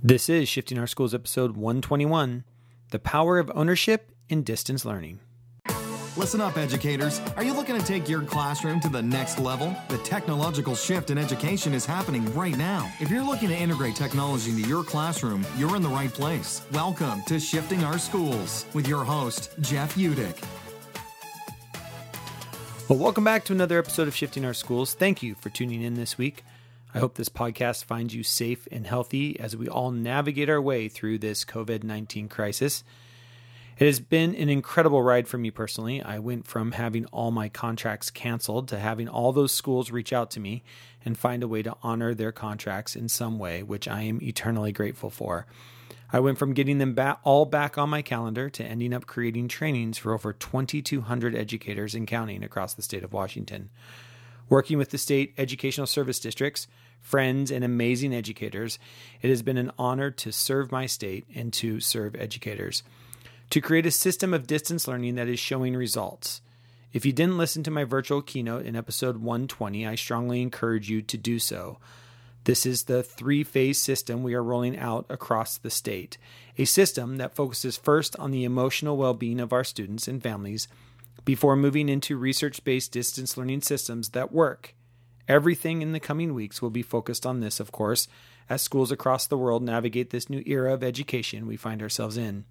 This is Shifting Our Schools episode 121 The Power of Ownership in Distance Learning. Listen up, educators. Are you looking to take your classroom to the next level? The technological shift in education is happening right now. If you're looking to integrate technology into your classroom, you're in the right place. Welcome to Shifting Our Schools with your host, Jeff Utecht. Well, welcome back to another episode of Shifting Our Schools. Thank you for tuning in this week. I hope this podcast finds you safe and healthy as we all navigate our way through this COVID 19 crisis. It has been an incredible ride for me personally. I went from having all my contracts canceled to having all those schools reach out to me and find a way to honor their contracts in some way, which I am eternally grateful for. I went from getting them back, all back on my calendar to ending up creating trainings for over 2,200 educators and counting across the state of Washington. Working with the state educational service districts, friends, and amazing educators, it has been an honor to serve my state and to serve educators. To create a system of distance learning that is showing results. If you didn't listen to my virtual keynote in episode 120, I strongly encourage you to do so. This is the three phase system we are rolling out across the state. A system that focuses first on the emotional well being of our students and families before moving into research based distance learning systems that work. Everything in the coming weeks will be focused on this, of course, as schools across the world navigate this new era of education we find ourselves in.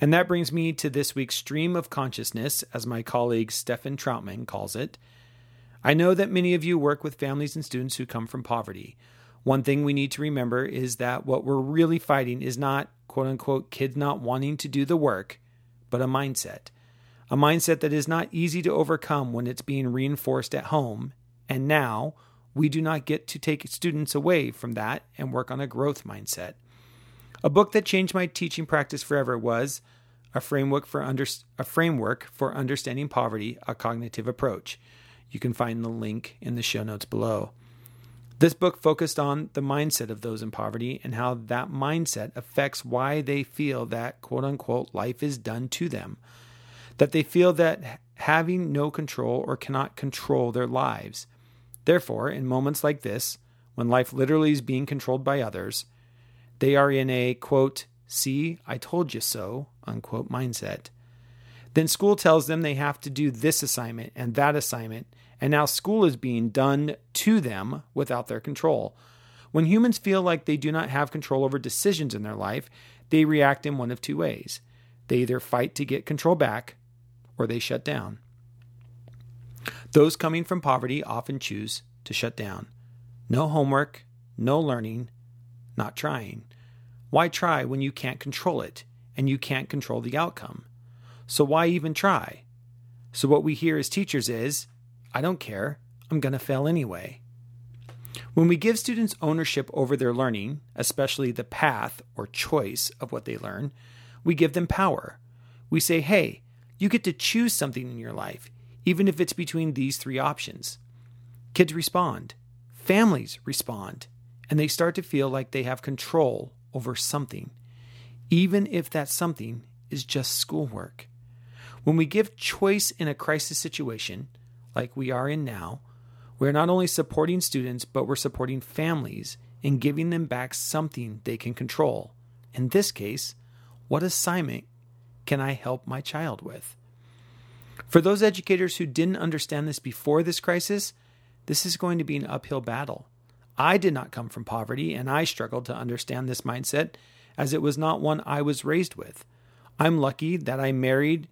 And that brings me to this week's stream of consciousness, as my colleague Stefan Troutman calls it. I know that many of you work with families and students who come from poverty. One thing we need to remember is that what we're really fighting is not, quote unquote, kids not wanting to do the work, but a mindset a mindset that is not easy to overcome when it's being reinforced at home. And now we do not get to take students away from that and work on a growth mindset. A book that changed my teaching practice forever was a framework for under, a framework for understanding poverty, a cognitive approach. You can find the link in the show notes below. This book focused on the mindset of those in poverty and how that mindset affects why they feel that quote unquote life is done to them that they feel that having no control or cannot control their lives. Therefore, in moments like this, when life literally is being controlled by others, they are in a quote, see, I told you so, unquote mindset. Then school tells them they have to do this assignment and that assignment, and now school is being done to them without their control. When humans feel like they do not have control over decisions in their life, they react in one of two ways. They either fight to get control back, or they shut down. Those coming from poverty often choose to shut down. No homework, no learning, not trying. Why try when you can't control it and you can't control the outcome? So why even try? So what we hear as teachers is, I don't care, I'm going to fail anyway. When we give students ownership over their learning, especially the path or choice of what they learn, we give them power. We say, hey, you get to choose something in your life, even if it's between these three options. Kids respond, families respond, and they start to feel like they have control over something, even if that something is just schoolwork. When we give choice in a crisis situation, like we are in now, we're not only supporting students, but we're supporting families in giving them back something they can control. In this case, what assignment can I help my child with? For those educators who didn't understand this before this crisis, this is going to be an uphill battle. I did not come from poverty, and I struggled to understand this mindset as it was not one I was raised with. I'm lucky that I married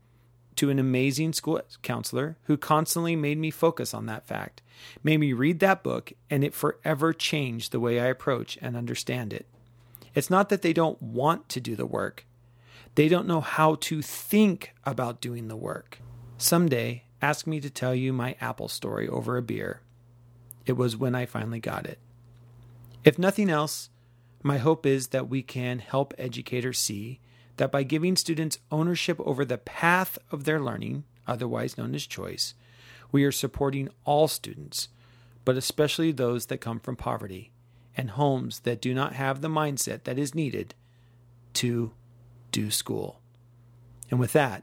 to an amazing school counselor who constantly made me focus on that fact, made me read that book, and it forever changed the way I approach and understand it. It's not that they don't want to do the work, they don't know how to think about doing the work. Someday, ask me to tell you my Apple story over a beer. It was when I finally got it. If nothing else, my hope is that we can help educators see that by giving students ownership over the path of their learning, otherwise known as choice, we are supporting all students, but especially those that come from poverty and homes that do not have the mindset that is needed to do school. And with that,